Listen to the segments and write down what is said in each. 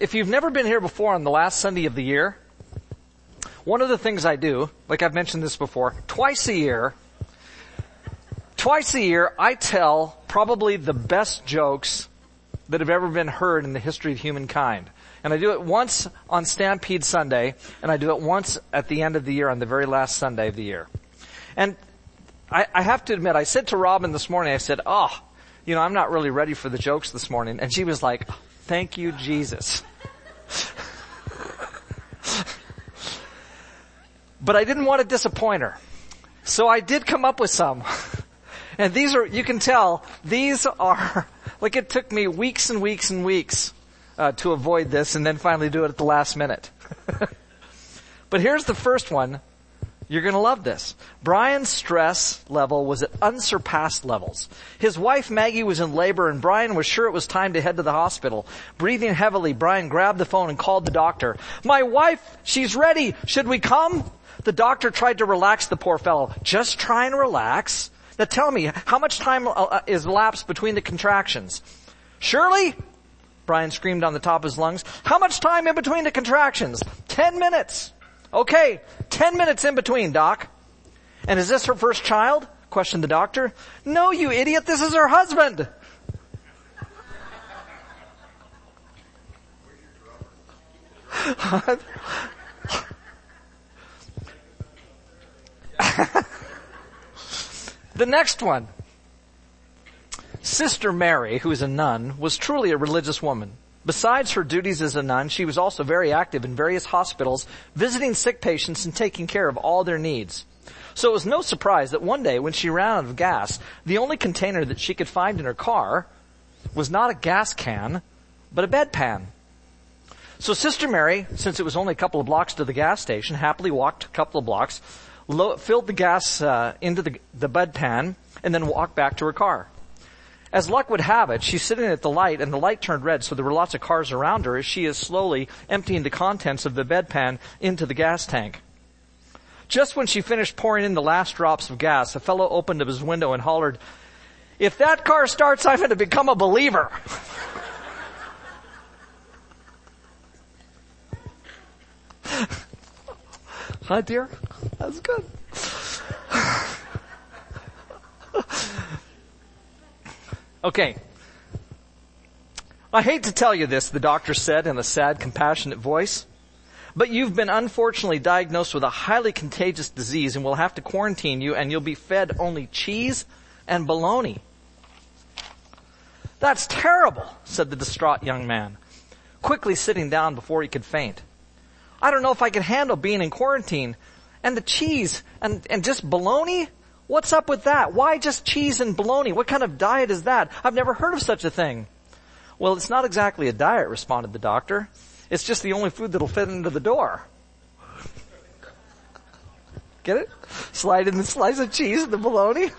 if you've never been here before on the last Sunday of the year, one of the things I do, like I've mentioned this before, twice a year, twice a year I tell probably the best jokes that have ever been heard in the history of humankind. And I do it once on Stampede Sunday, and I do it once at the end of the year on the very last Sunday of the year. And I, I have to admit, I said to Robin this morning, I said, oh, you know, I'm not really ready for the jokes this morning. And she was like, thank you, Jesus. but I didn't want to disappoint her. So I did come up with some. And these are, you can tell, these are, like it took me weeks and weeks and weeks uh, to avoid this and then finally do it at the last minute. but here's the first one you're gonna love this. Brian's stress level was at unsurpassed levels. His wife Maggie was in labor and Brian was sure it was time to head to the hospital. Breathing heavily, Brian grabbed the phone and called the doctor. My wife, she's ready. Should we come? The doctor tried to relax the poor fellow. Just try and relax. Now tell me, how much time uh, uh, is elapsed between the contractions? Shirley? Brian screamed on the top of his lungs. How much time in between the contractions? Ten minutes. Okay, ten minutes in between, doc. And is this her first child? questioned the doctor. No, you idiot, this is her husband. the next one. Sister Mary, who is a nun, was truly a religious woman. Besides her duties as a nun, she was also very active in various hospitals, visiting sick patients and taking care of all their needs. So it was no surprise that one day when she ran out of gas, the only container that she could find in her car was not a gas can, but a bedpan. So Sister Mary, since it was only a couple of blocks to the gas station, happily walked a couple of blocks, lo- filled the gas uh, into the, the bedpan, and then walked back to her car. As luck would have it, she's sitting at the light and the light turned red, so there were lots of cars around her as she is slowly emptying the contents of the bedpan into the gas tank. Just when she finished pouring in the last drops of gas, a fellow opened up his window and hollered, if that car starts, I'm going to become a believer. Hi, dear. That's good. Okay. I hate to tell you this, the doctor said in a sad, compassionate voice, but you've been unfortunately diagnosed with a highly contagious disease and we'll have to quarantine you and you'll be fed only cheese and bologna. That's terrible, said the distraught young man, quickly sitting down before he could faint. I don't know if I can handle being in quarantine and the cheese and, and just bologna. What's up with that? Why just cheese and bologna? What kind of diet is that? I've never heard of such a thing. Well, it's not exactly a diet, responded the doctor. It's just the only food that'll fit into the door. Get it? Slide in the slice of cheese and the bologna.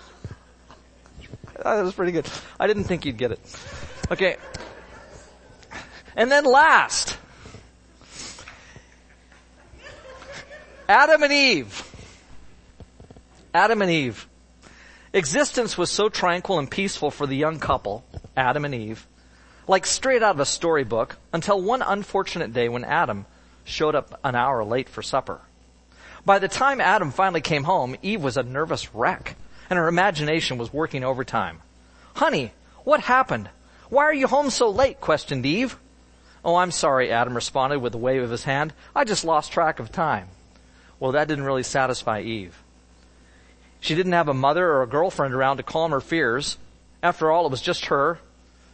That was pretty good. I didn't think you'd get it. Okay. And then last, Adam and Eve. Adam and Eve. Existence was so tranquil and peaceful for the young couple, Adam and Eve, like straight out of a storybook, until one unfortunate day when Adam showed up an hour late for supper. By the time Adam finally came home, Eve was a nervous wreck, and her imagination was working overtime. Honey, what happened? Why are you home so late? questioned Eve. Oh, I'm sorry, Adam responded with a wave of his hand. I just lost track of time. Well, that didn't really satisfy Eve. She didn't have a mother or a girlfriend around to calm her fears. After all, it was just her,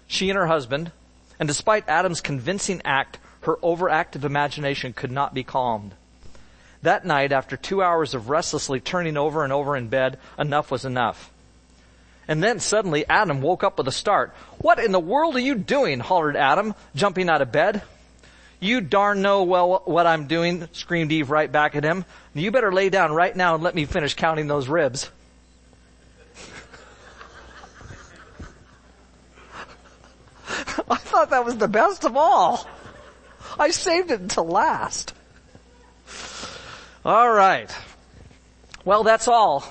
she and her husband, and despite Adam's convincing act, her overactive imagination could not be calmed. That night, after two hours of restlessly turning over and over in bed, enough was enough. And then suddenly Adam woke up with a start. What in the world are you doing? hollered Adam, jumping out of bed. You darn know well what I'm doing, screamed Eve right back at him. You better lay down right now and let me finish counting those ribs. I thought that was the best of all. I saved it until last. All right. Well, that's all.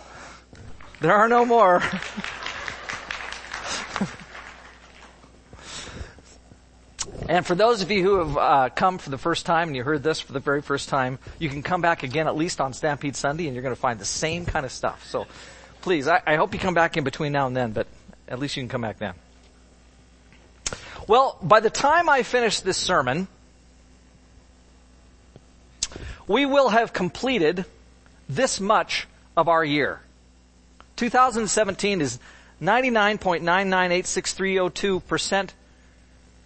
There are no more. And for those of you who have uh, come for the first time and you heard this for the very first time, you can come back again at least on Stampede Sunday and you're going to find the same kind of stuff. So please, I, I hope you come back in between now and then, but at least you can come back then. Well, by the time I finish this sermon, we will have completed this much of our year. 2017 is 99.9986302%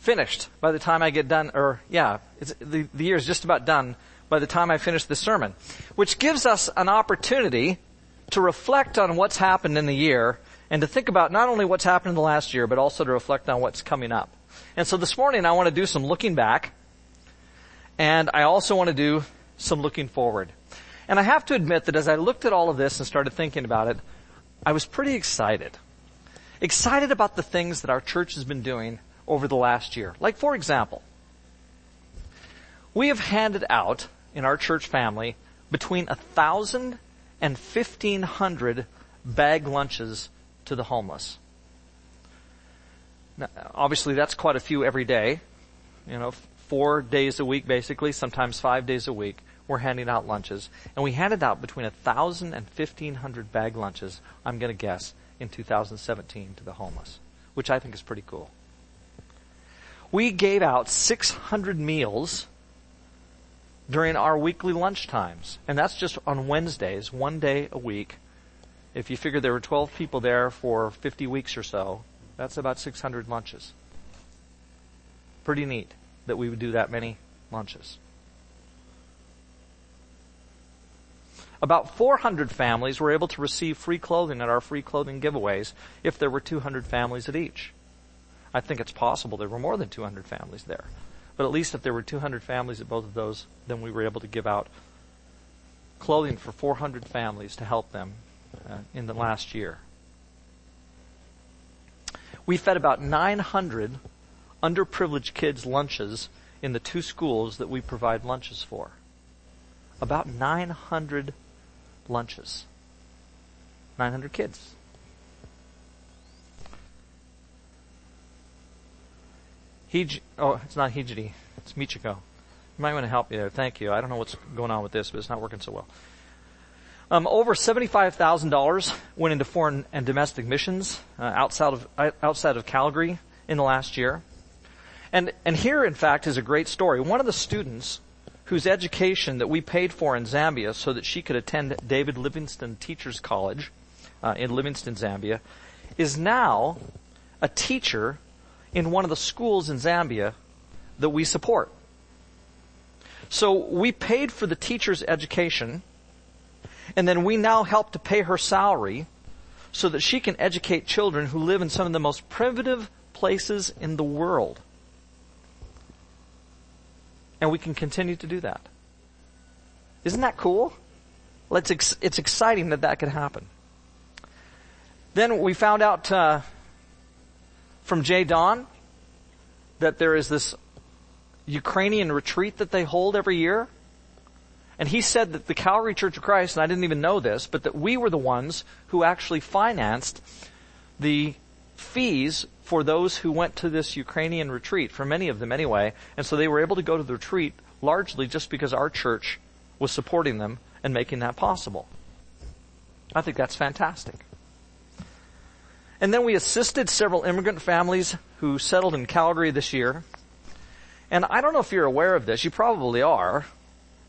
finished by the time I get done, or yeah, the, the year is just about done by the time I finish the sermon, which gives us an opportunity to reflect on what's happened in the year and to think about not only what's happened in the last year, but also to reflect on what's coming up. And so this morning I want to do some looking back, and I also want to do some looking forward. And I have to admit that as I looked at all of this and started thinking about it, I was pretty excited. Excited about the things that our church has been doing over the last year. Like for example, we have handed out in our church family between a thousand and fifteen hundred bag lunches to the homeless. Now, obviously that's quite a few every day. You know, four days a week basically, sometimes five days a week we're handing out lunches. And we handed out between a thousand and fifteen hundred bag lunches, I'm gonna guess, in 2017 to the homeless. Which I think is pretty cool. We gave out 600 meals during our weekly lunch times. And that's just on Wednesdays, one day a week. If you figure there were 12 people there for 50 weeks or so, that's about 600 lunches. Pretty neat that we would do that many lunches. About 400 families were able to receive free clothing at our free clothing giveaways if there were 200 families at each. I think it's possible there were more than 200 families there. But at least if there were 200 families at both of those, then we were able to give out clothing for 400 families to help them uh, in the last year. We fed about 900 underprivileged kids lunches in the two schools that we provide lunches for. About 900 lunches. 900 kids. Hij- oh, it's not Hijri. It's Michiko. You might want to help me there. Thank you. I don't know what's going on with this, but it's not working so well. Um, over $75,000 went into foreign and domestic missions uh, outside of outside of Calgary in the last year. And and here in fact is a great story. One of the students whose education that we paid for in Zambia so that she could attend David Livingstone Teachers College uh, in Livingstone, Zambia, is now a teacher in one of the schools in Zambia that we support. So we paid for the teacher's education, and then we now help to pay her salary so that she can educate children who live in some of the most primitive places in the world. And we can continue to do that. Isn't that cool? Let's ex- it's exciting that that could happen. Then we found out uh, from Jay Don that there is this Ukrainian retreat that they hold every year. And he said that the Calvary Church of Christ, and I didn't even know this, but that we were the ones who actually financed the fees for those who went to this Ukrainian retreat, for many of them anyway. And so they were able to go to the retreat largely just because our church was supporting them and making that possible. I think that's fantastic. And then we assisted several immigrant families who settled in Calgary this year. And I don't know if you're aware of this, you probably are,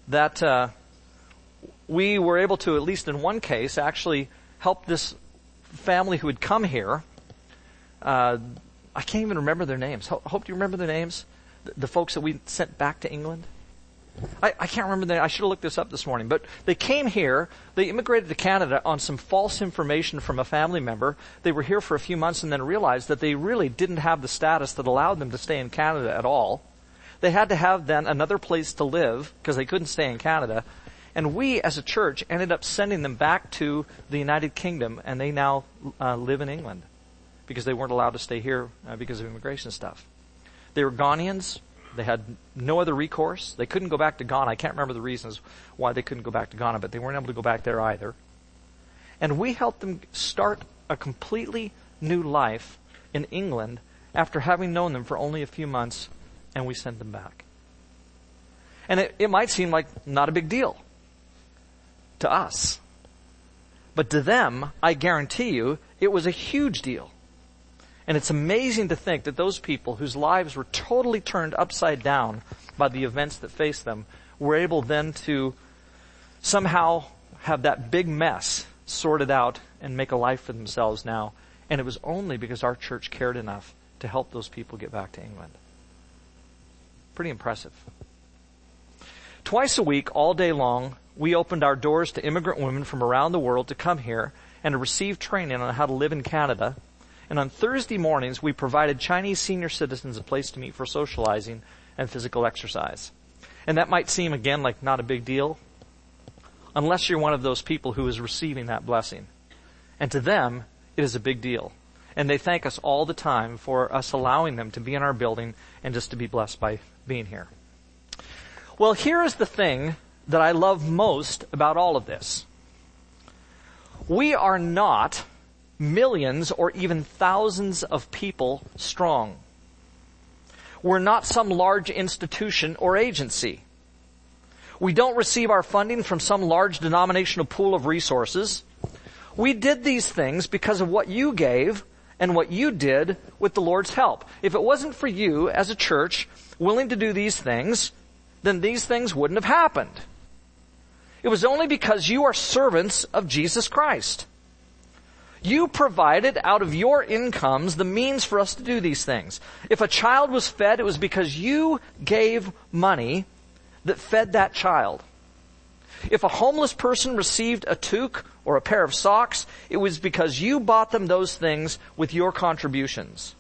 that uh, we were able to, at least in one case, actually help this family who had come here. Uh, I can't even remember their names. Hope, you remember their names? The, the folks that we sent back to England? I, I can't remember the I should have looked this up this morning, but they came here, they immigrated to Canada on some false information from a family member. They were here for a few months and then realized that they really didn't have the status that allowed them to stay in Canada at all. They had to have then another place to live because they couldn't stay in Canada. And we as a church ended up sending them back to the United Kingdom and they now uh, live in England because they weren't allowed to stay here uh, because of immigration stuff. They were Ghanaians, they had no other recourse. They couldn't go back to Ghana. I can't remember the reasons why they couldn't go back to Ghana, but they weren't able to go back there either. And we helped them start a completely new life in England after having known them for only a few months and we sent them back. And it, it might seem like not a big deal to us. But to them, I guarantee you, it was a huge deal. And it's amazing to think that those people whose lives were totally turned upside down by the events that faced them were able then to somehow have that big mess sorted out and make a life for themselves now. And it was only because our church cared enough to help those people get back to England. Pretty impressive. Twice a week, all day long, we opened our doors to immigrant women from around the world to come here and to receive training on how to live in Canada. And on Thursday mornings, we provided Chinese senior citizens a place to meet for socializing and physical exercise. And that might seem again like not a big deal, unless you're one of those people who is receiving that blessing. And to them, it is a big deal. And they thank us all the time for us allowing them to be in our building and just to be blessed by being here. Well, here is the thing that I love most about all of this. We are not millions or even thousands of people strong. We're not some large institution or agency. We don't receive our funding from some large denominational pool of resources. We did these things because of what you gave and what you did with the Lord's help. If it wasn't for you as a church willing to do these things, then these things wouldn't have happened. It was only because you are servants of Jesus Christ. You provided out of your incomes the means for us to do these things. If a child was fed, it was because you gave money that fed that child. If a homeless person received a toque or a pair of socks, it was because you bought them those things with your contributions.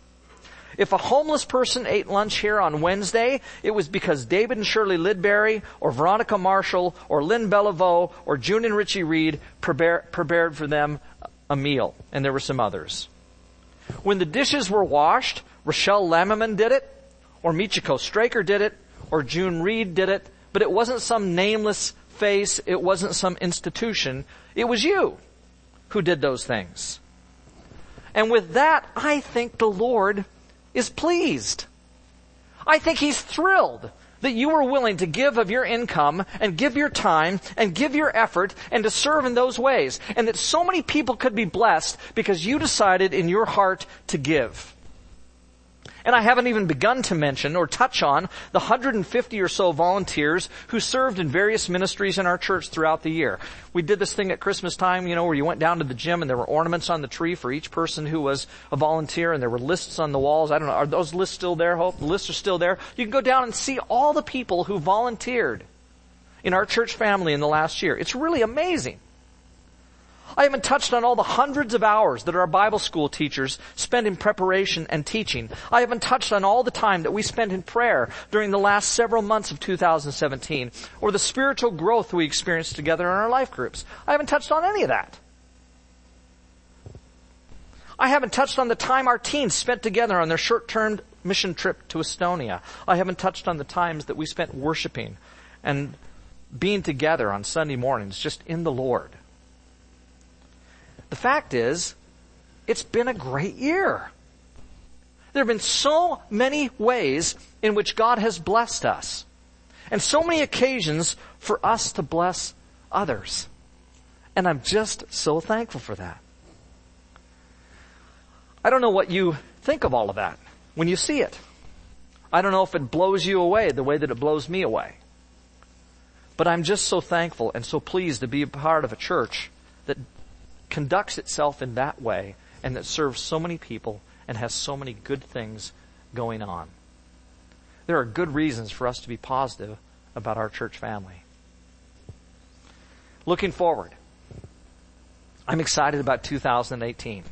If a homeless person ate lunch here on Wednesday, it was because David and Shirley Lidberry, or Veronica Marshall, or Lynn Beliveau, or June and Richie Reed prepared for them a meal. And there were some others. When the dishes were washed, Rochelle Lammerman did it, or Michiko Straker did it, or June Reed did it, but it wasn't some nameless face, it wasn't some institution, it was you who did those things. And with that, I think the Lord is pleased. I think He's thrilled that you were willing to give of your income and give your time and give your effort and to serve in those ways. And that so many people could be blessed because you decided in your heart to give. And I haven't even begun to mention or touch on the 150 or so volunteers who served in various ministries in our church throughout the year. We did this thing at Christmas time, you know, where you went down to the gym and there were ornaments on the tree for each person who was a volunteer and there were lists on the walls. I don't know, are those lists still there, Hope? The lists are still there. You can go down and see all the people who volunteered in our church family in the last year. It's really amazing. I haven't touched on all the hundreds of hours that our Bible school teachers spend in preparation and teaching. I haven't touched on all the time that we spent in prayer during the last several months of 2017, or the spiritual growth we experienced together in our life groups. I haven't touched on any of that. I haven't touched on the time our teens spent together on their short-term mission trip to Estonia. I haven't touched on the times that we spent worshiping and being together on Sunday mornings just in the Lord. The fact is, it's been a great year. There have been so many ways in which God has blessed us. And so many occasions for us to bless others. And I'm just so thankful for that. I don't know what you think of all of that when you see it. I don't know if it blows you away the way that it blows me away. But I'm just so thankful and so pleased to be a part of a church that conducts itself in that way and that serves so many people and has so many good things going on. There are good reasons for us to be positive about our church family. Looking forward, I'm excited about 2018.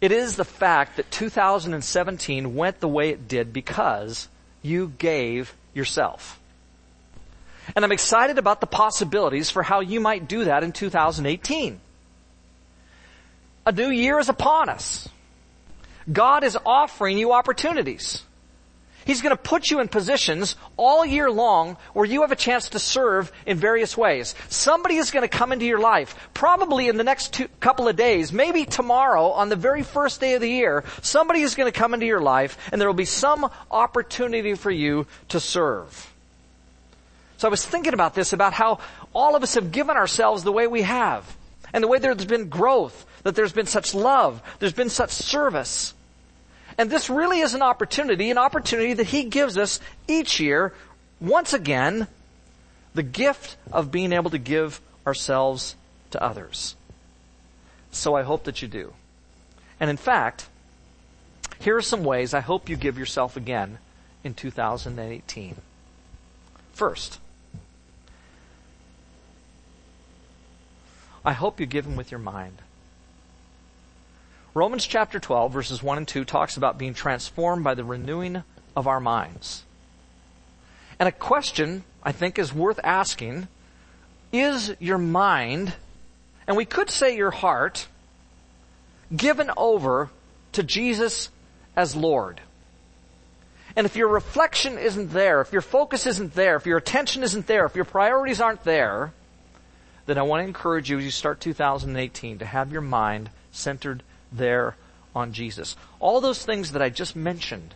It is the fact that 2017 went the way it did because you gave yourself. And I'm excited about the possibilities for how you might do that in 2018. A new year is upon us. God is offering you opportunities. He's going to put you in positions all year long where you have a chance to serve in various ways. Somebody is going to come into your life, probably in the next two, couple of days, maybe tomorrow on the very first day of the year, somebody is going to come into your life and there will be some opportunity for you to serve. So I was thinking about this, about how all of us have given ourselves the way we have and the way there's been growth, that there's been such love, there's been such service. And this really is an opportunity, an opportunity that He gives us each year, once again, the gift of being able to give ourselves to others. So I hope that you do. And in fact, here are some ways I hope you give yourself again in 2018. First, I hope you give Him with your mind. Romans chapter 12 verses 1 and 2 talks about being transformed by the renewing of our minds. And a question I think is worth asking is your mind, and we could say your heart, given over to Jesus as Lord? And if your reflection isn't there, if your focus isn't there, if your attention isn't there, if your priorities aren't there, then I want to encourage you as you start 2018 to have your mind centered there on Jesus. All those things that I just mentioned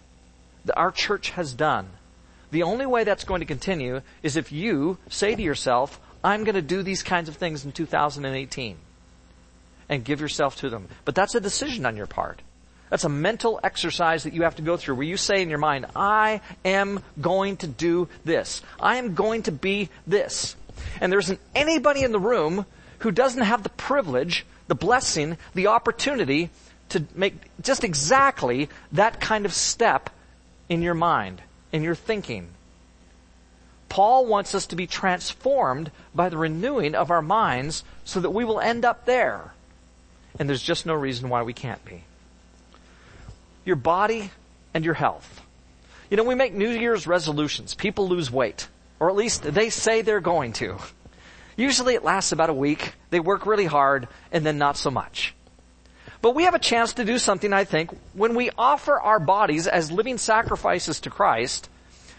that our church has done, the only way that's going to continue is if you say to yourself, I'm going to do these kinds of things in 2018 and give yourself to them. But that's a decision on your part. That's a mental exercise that you have to go through where you say in your mind, I am going to do this. I am going to be this. And there isn't anybody in the room who doesn't have the privilege the blessing, the opportunity to make just exactly that kind of step in your mind, in your thinking. Paul wants us to be transformed by the renewing of our minds so that we will end up there. And there's just no reason why we can't be. Your body and your health. You know, we make New Year's resolutions. People lose weight. Or at least they say they're going to. Usually it lasts about a week. They work really hard and then not so much. But we have a chance to do something, I think, when we offer our bodies as living sacrifices to Christ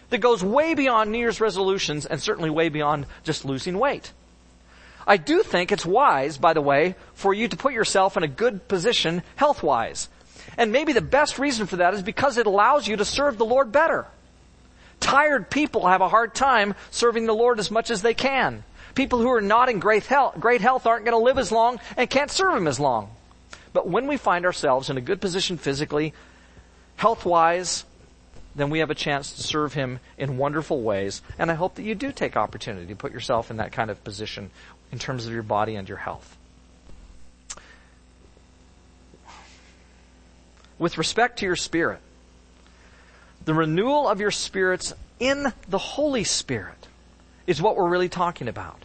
that goes way beyond New Year's resolutions and certainly way beyond just losing weight. I do think it's wise, by the way, for you to put yourself in a good position health-wise. And maybe the best reason for that is because it allows you to serve the Lord better. Tired people have a hard time serving the Lord as much as they can. People who are not in great health, great health aren't going to live as long and can't serve Him as long. But when we find ourselves in a good position physically, health-wise, then we have a chance to serve Him in wonderful ways. And I hope that you do take opportunity to put yourself in that kind of position in terms of your body and your health. With respect to your spirit, the renewal of your spirits in the Holy Spirit is what we're really talking about.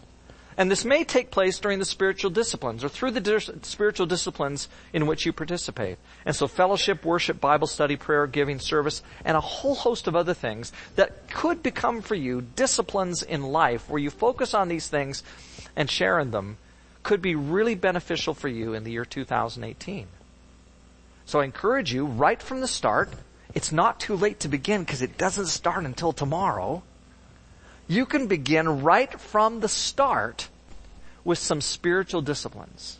And this may take place during the spiritual disciplines or through the dis- spiritual disciplines in which you participate. And so fellowship, worship, Bible study, prayer, giving, service, and a whole host of other things that could become for you disciplines in life where you focus on these things and share in them could be really beneficial for you in the year 2018. So I encourage you right from the start, it's not too late to begin because it doesn't start until tomorrow you can begin right from the start with some spiritual disciplines.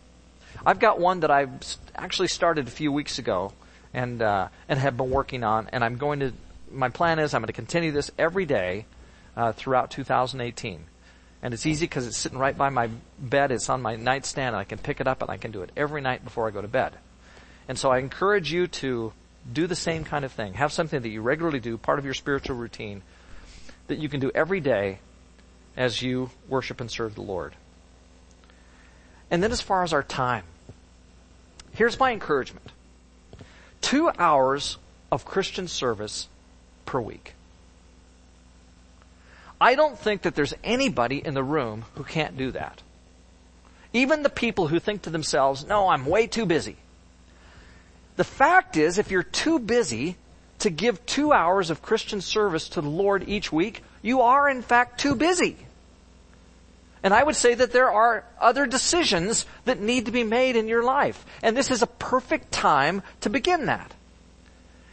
I've got one that I actually started a few weeks ago and uh, and have been working on, and I'm going to. My plan is I'm going to continue this every day uh, throughout 2018, and it's easy because it's sitting right by my bed. It's on my nightstand, and I can pick it up and I can do it every night before I go to bed. And so I encourage you to do the same kind of thing. Have something that you regularly do, part of your spiritual routine, that you can do every day as you worship and serve the Lord. And then as far as our time, here's my encouragement. Two hours of Christian service per week. I don't think that there's anybody in the room who can't do that. Even the people who think to themselves, no, I'm way too busy. The fact is, if you're too busy, to give two hours of Christian service to the Lord each week, you are in fact too busy. And I would say that there are other decisions that need to be made in your life. And this is a perfect time to begin that.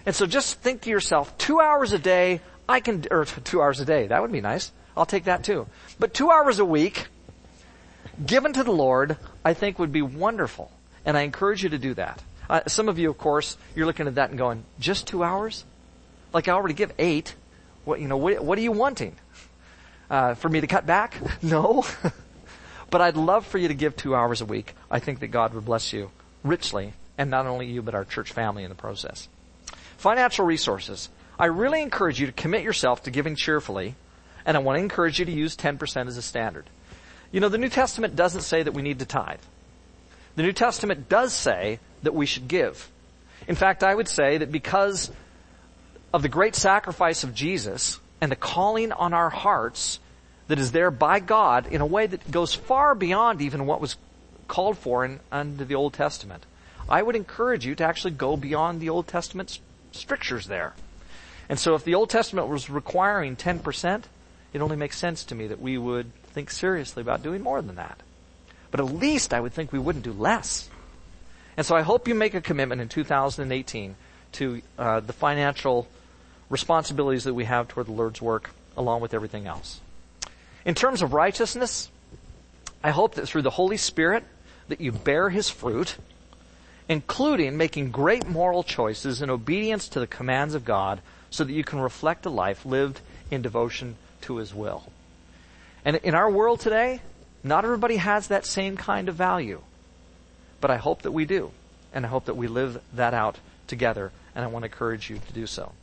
And so just think to yourself, two hours a day, I can, or two hours a day, that would be nice. I'll take that too. But two hours a week, given to the Lord, I think would be wonderful. And I encourage you to do that. Uh, some of you, of course, you're looking at that and going, just two hours? Like I already give eight. What, you know, what, what are you wanting? Uh, for me to cut back? No. but I'd love for you to give two hours a week. I think that God would bless you richly, and not only you, but our church family in the process. Financial resources. I really encourage you to commit yourself to giving cheerfully, and I want to encourage you to use 10% as a standard. You know, the New Testament doesn't say that we need to tithe. The New Testament does say that we should give. In fact, I would say that because of the great sacrifice of Jesus and the calling on our hearts that is there by God in a way that goes far beyond even what was called for in, under the Old Testament. I would encourage you to actually go beyond the Old Testament strictures there. And so if the Old Testament was requiring 10%, it only makes sense to me that we would think seriously about doing more than that. But at least I would think we wouldn't do less. And so I hope you make a commitment in 2018 to uh, the financial responsibilities that we have toward the Lord's work along with everything else. In terms of righteousness, I hope that through the Holy Spirit that you bear His fruit, including making great moral choices in obedience to the commands of God so that you can reflect a life lived in devotion to His will. And in our world today, not everybody has that same kind of value. But I hope that we do. And I hope that we live that out together. And I want to encourage you to do so.